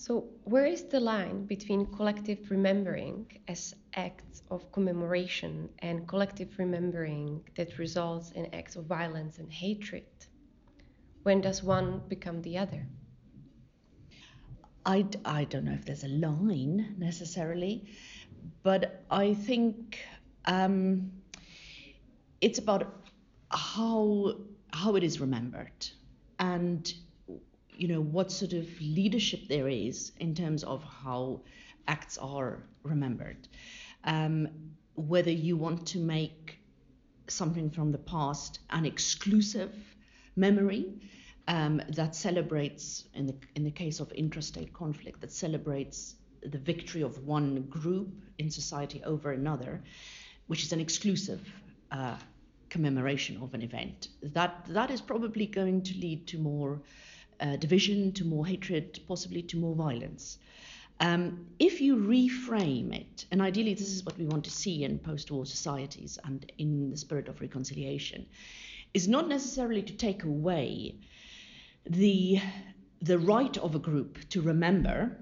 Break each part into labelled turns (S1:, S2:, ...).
S1: So, where is the line between collective remembering as acts of commemoration and collective remembering that results in acts of violence and hatred? When does one become the other?
S2: I, I don't know if there's a line necessarily, but I think um, it's about how how it is remembered and you know what sort of leadership there is in terms of how acts are remembered. Um, whether you want to make something from the past an exclusive memory um, that celebrates, in the in the case of intrastate conflict, that celebrates the victory of one group in society over another, which is an exclusive uh, commemoration of an event. That that is probably going to lead to more uh, division, to more hatred, possibly to more violence. Um, if you reframe it, and ideally this is what we want to see in post-war societies and in the spirit of reconciliation, is not necessarily to take away the the right of a group to remember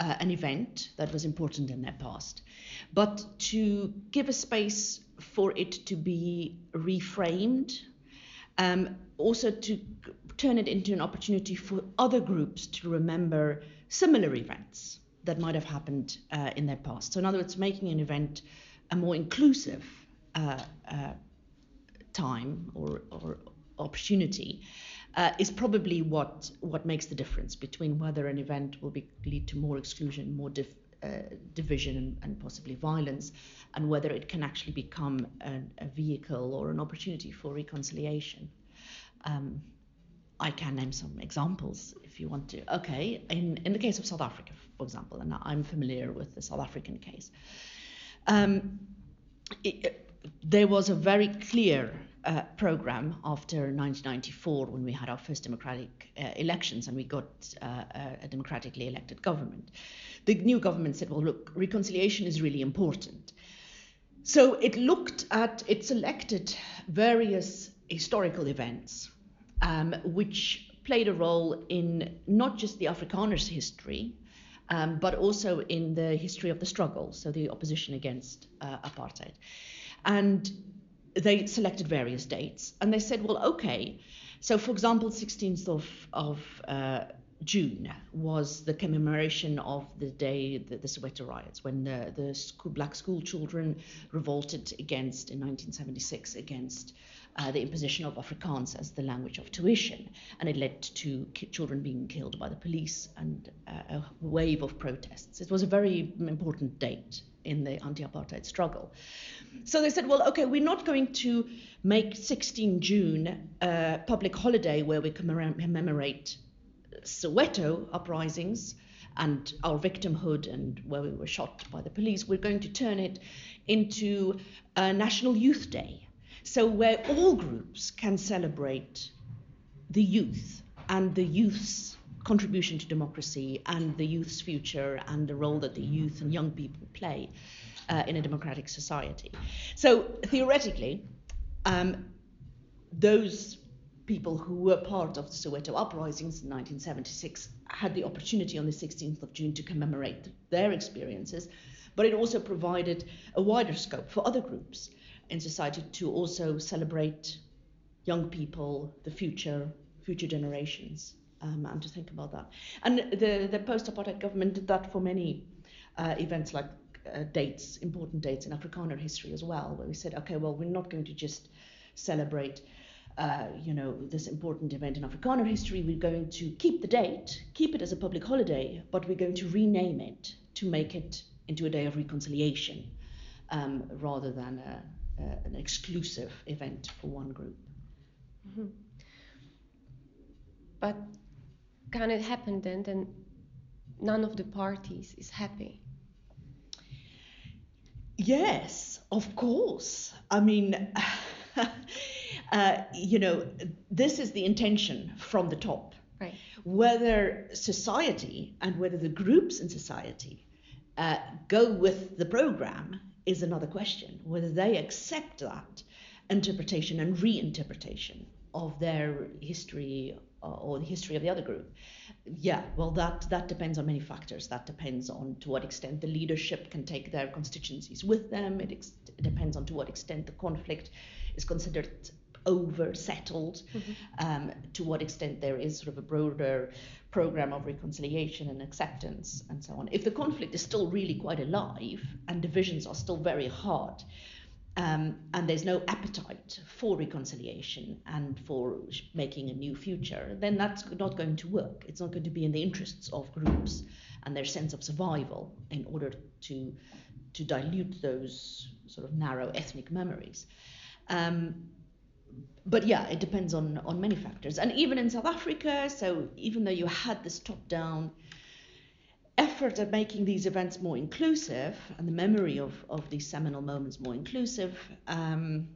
S2: uh, an event that was important in their past, but to give a space for it to be reframed, um, also to turn it into an opportunity for other groups to remember similar events that might have happened uh, in their past. So, in other words, making an event a more inclusive uh, uh, time or, or opportunity uh, is probably what what makes the difference between whether an event will be, lead to more exclusion, more div, uh, division, and, possibly violence, and whether it can actually become a, a vehicle or an opportunity for reconciliation. Um, I can name some examples if you want to. Okay, in, in the case of South Africa, for example, and I'm familiar with the South African case, um, it, there was a very clear uh, program after 1994 when we had our first democratic uh, elections and we got uh, a democratically elected government. The new government said, well, look, reconciliation is really important. So it looked at, it selected various historical events um, which played a role in not just the Afrikaners' history, um, but also in the history of the struggle, so the opposition against uh, apartheid. And they selected various dates and they said, well, okay. So, for example, 16th of, of uh, June was the commemoration of the day, the, the Soweto riots, when the, the school, black school children revolted against, in 1976, against uh, the imposition of Afrikaans as the language of tuition. And it led to children being killed by the police and uh, a wave of protests. It was a very important date in the anti apartheid struggle. So they said, well, okay, we're not going to make 16 June a public holiday where we commemorate Soweto uprisings and our victimhood and where we were shot by the police. We're going to turn it into a National Youth Day. So, where all groups can celebrate the youth and the youth's contribution to democracy and the youth's future and the role that the youth and young people play uh, in a democratic society. So theoretically, um, those people who were part of the Soweto uprisings in 1976 had the opportunity on the 16th of June to commemorate their experiences, but it also provided a wider scope for other groups in society to also celebrate young people, the future, future generations um, and to think about that. And the, the post-apartheid government did that for many uh, events like uh, dates, important dates in Afrikaner history as well, where we said, okay, well, we're not going to just celebrate, uh, you know, this important event in Afrikaner history. We're going to keep the date, keep it as a public holiday, but we're going to rename it to make it into a day of reconciliation um, rather than a, a, an exclusive event for one group.
S1: Mm-hmm. But can it happen then then none of the parties is happy
S2: yes of course i mean uh, you know this is the intention from the top
S1: right
S2: whether society and whether the groups in society uh, go with the program is another question whether they accept that interpretation and reinterpretation of their history or the history of the other group. Yeah, well, that that depends on many factors. That depends on to what extent the leadership can take their constituencies with them. It, ex- depends on to what extent the conflict is considered over settled, mm-hmm. um, to what extent there is sort of a broader program of reconciliation and acceptance and so on. If the conflict is still really quite alive and divisions are still very hard, um, and there's no appetite for reconciliation and for making a new future, then that's not going to work. It's not going to be in the interests of groups and their sense of survival in order to to dilute those sort of narrow ethnic memories. Um, but yeah, it depends on on many factors. And even in South Africa, so even though you had this top-down effort at making these events more inclusive and the memory of, of these seminal moments more inclusive, um,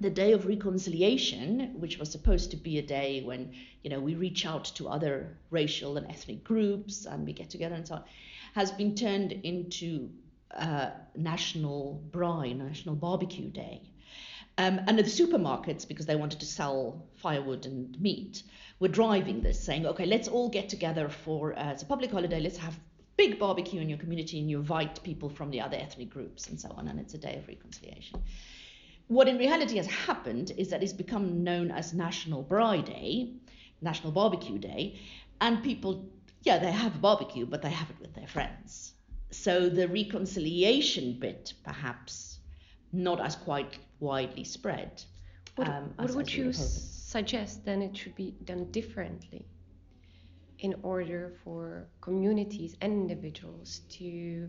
S2: the day of reconciliation, which was supposed to be a day when you know we reach out to other racial and ethnic groups and we get together and so on, has been turned into uh, National Braai, National Barbecue Day. Um, and the supermarkets, because they wanted to sell firewood and meat, were driving this, saying, okay, let's all get together for uh, it's a public holiday, let's have big barbecue in your community and you invite people from the other ethnic groups and so on, and it's a day of reconciliation. What in reality has happened is that it's become known as National Braai Day, National Barbecue Day, and people, yeah, they have a barbecue, but they have it with their friends. So the reconciliation bit, perhaps, not as quite widely spread.
S1: What, um, what would you suggest then it should be done differently in order for communities and individuals to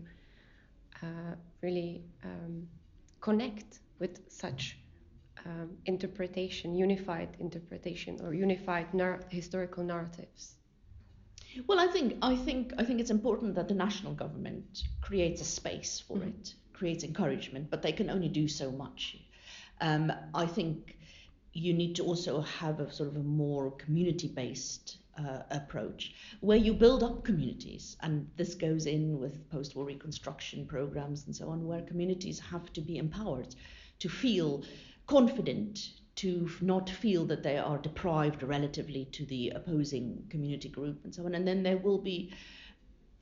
S1: uh, really um, connect with such um, interpretation, unified interpretation, or unified nar- historical narratives?
S2: Well, I think I think I think it's important that the national government creates a space for mm-hmm. it, creates encouragement, but they can only do so much. Um, I think you need to also have a sort of a more community-based uh, approach where you build up communities, and this goes in with post-war reconstruction programs and so on, where communities have to be empowered to feel confident, to not feel that they are deprived relatively to the opposing community group and so on, and then there will be,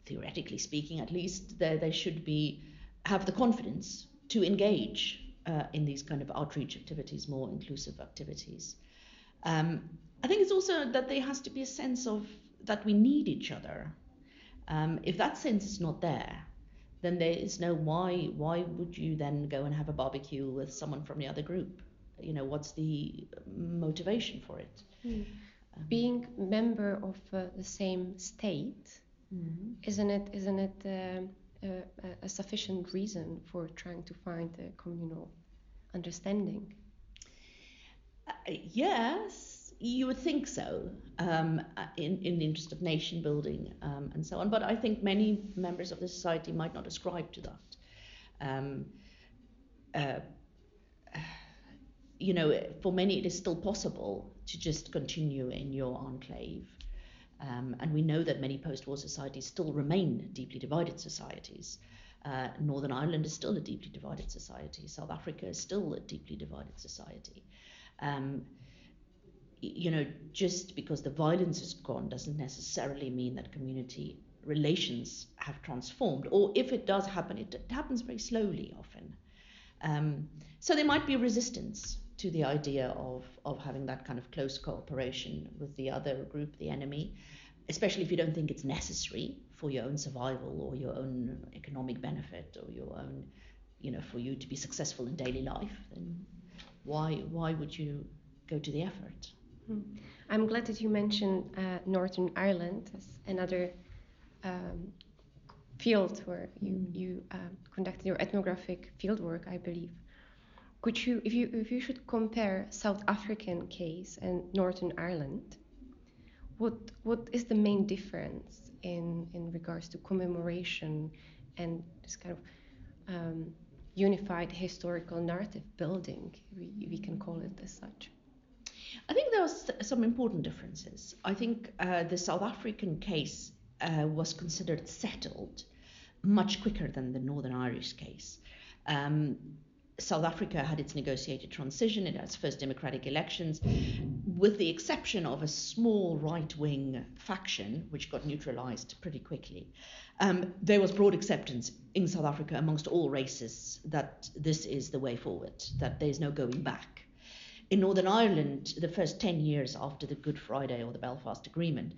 S2: theoretically speaking, at least, there they should be have the confidence to engage uh, in these kind of outreach activities, more inclusive activities. Um, I think it's also that there has to be a sense of that we need each other. Um, if that sense is not there, then there is no why. Why would you then go and have a barbecue with someone from the other group? You know, what's the motivation for it?
S1: Mm. Um, Being member of uh, the same state, mm-hmm. isn't it? Isn't it? Uh, a, sufficient reason for trying to find a communal understanding?
S2: Uh, yes, you would think so, um, uh, in, in the interest of nation building um, and so on. But I think many members of the society might not ascribe to that. Um, uh, you know, for many, it is still possible to just continue in your enclave um, and we know that many post war societies still remain deeply divided societies. Uh, Northern Ireland is still a deeply divided society. South Africa is still a deeply divided society. Um, you know, just because the violence is gone doesn't necessarily mean that community relations have transformed. Or if it does happen, it, it happens very slowly often. Um, so there might be resistance to the idea of, of having that kind of close cooperation with the other group, the enemy, especially if you don't think it's necessary for your own survival or your own economic benefit or your own, you know, for you to be successful in daily life, then why, why would you go to the effort?
S1: Hmm. I'm glad that you mentioned uh, Northern Ireland as another um, field where you, mm. you uh, conducted your ethnographic fieldwork, I believe could you if you if you should compare South African case and Northern Ireland, what what is the main difference in in regards to commemoration and this kind of um, unified historical narrative building? We, we can call it as such.
S2: I think there are some important differences. I think uh, the South African case uh, was considered settled much quicker than the Northern Irish case. Um, South Africa had its negotiated transition, it had its first democratic elections, with the exception of a small right wing faction, which got neutralized pretty quickly. Um, there was broad acceptance in South Africa amongst all races that this is the way forward, that there's no going back. In Northern Ireland, the first 10 years after the Good Friday or the Belfast Agreement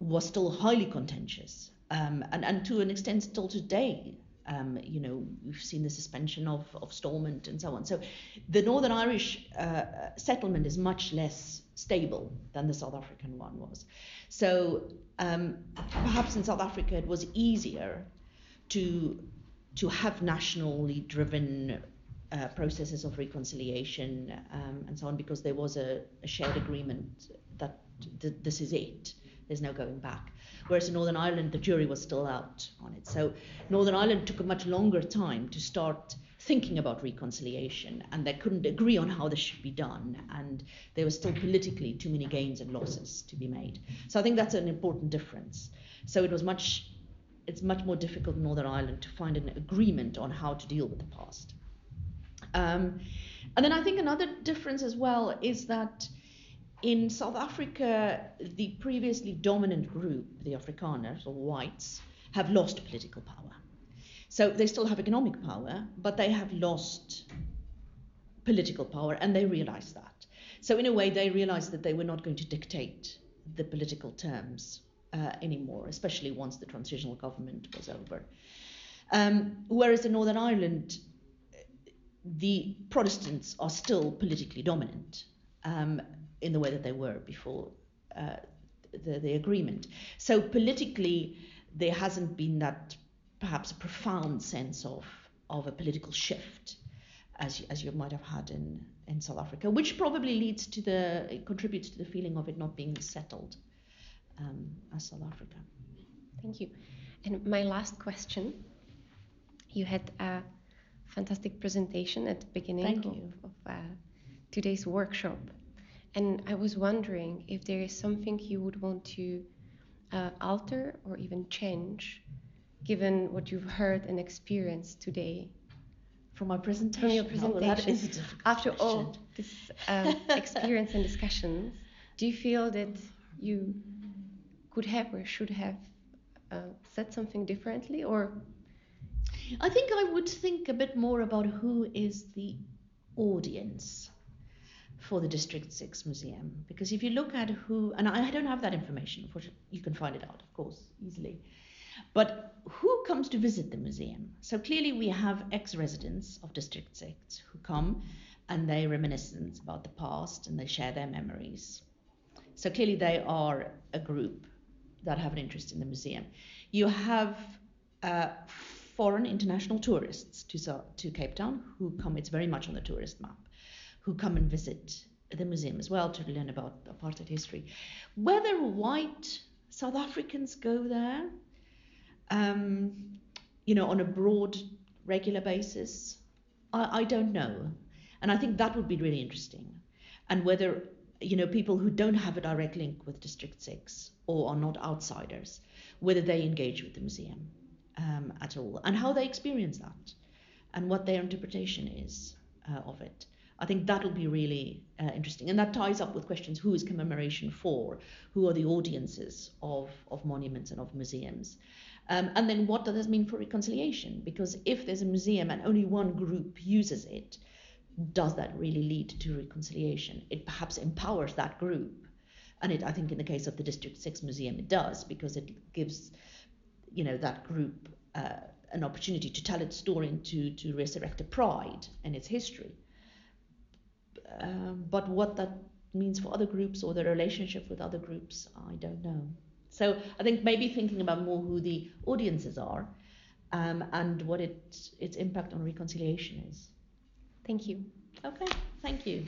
S2: was still highly contentious. Um, and, and to an extent, still today, um, you know, we've seen the suspension of, of Stormont and so on. So the Northern Irish uh, settlement is much less stable than the South African one was. So um, perhaps in South Africa it was easier to to have nationally driven uh, processes of reconciliation um, and so on because there was a, a shared agreement that th- this is it. There's no going back. Whereas in Northern Ireland, the jury was still out on it. So Northern Ireland took a much longer time to start thinking about reconciliation, and they couldn't agree on how this should be done, and there were still politically too many gains and losses to be made. So I think that's an important difference. So it was much, it's much more difficult in Northern Ireland to find an agreement on how to deal with the past. Um, and then I think another difference as well is that in South Africa, the previously dominant group, the Afrikaners or whites, have lost political power. So they still have economic power, but they have lost political power, and they realize that. So, in a way, they realized that they were not going to dictate the political terms uh, anymore, especially once the transitional government was over. Um, whereas in Northern Ireland, the Protestants are still politically dominant. Um, in the way that they were before uh, the, the agreement. So politically, there hasn't been that perhaps a profound sense of, of a political shift as you, as you might have had in, in South Africa, which probably leads to the contributes to the feeling of it not being settled um, as South Africa.
S1: Thank you. And my last question: You had a fantastic presentation at the beginning of, of uh, today's workshop, and I was wondering if there is something you would want to uh, alter or even change, given what you've heard and experienced today.
S2: From my presentation.
S1: From your presentation.
S2: Oh,
S1: After all this uh, experience and discussions, do you feel that you could have or should have uh, said something differently, or?
S2: I think I would think a bit more about who is the audience for the District 6 Museum. Because if you look at who, and I don't have that information, you can find it out, of course, easily. But who comes to visit the museum? So clearly we have ex-residents of District 6 who come and they reminisce about the past and they share their memories. So clearly they are a group that have an interest in the museum. You have uh, foreign international tourists to, to Cape Town who come, it's very much on the tourist map who come and visit the museum as well to learn about apartheid history. Whether white South Africans go there, um, you know, on a broad, regular basis, I, I don't know. And I think that would be really interesting. And whether, you know, people who don't have a direct link with District 6 or are not outsiders, whether they engage with the museum um, at all and how they experience that and what their interpretation is uh, of it. I think that'll be really uh, interesting. And that ties up with questions who is commemoration for? Who are the audiences of, of monuments and of museums? Um, and then what does this mean for reconciliation? Because if there's a museum and only one group uses it, does that really lead to reconciliation? It perhaps empowers that group. And it, I think in the case of the District 6 Museum, it does because it gives, you know, that group uh, an opportunity to tell its story and to, to resurrect a pride in its history. Um, but what that means for other groups or the relationship with other groups, I don't know. So I think maybe thinking about more who the audiences are um, and what it, its impact on reconciliation is.
S1: Thank you.
S2: Okay, thank you.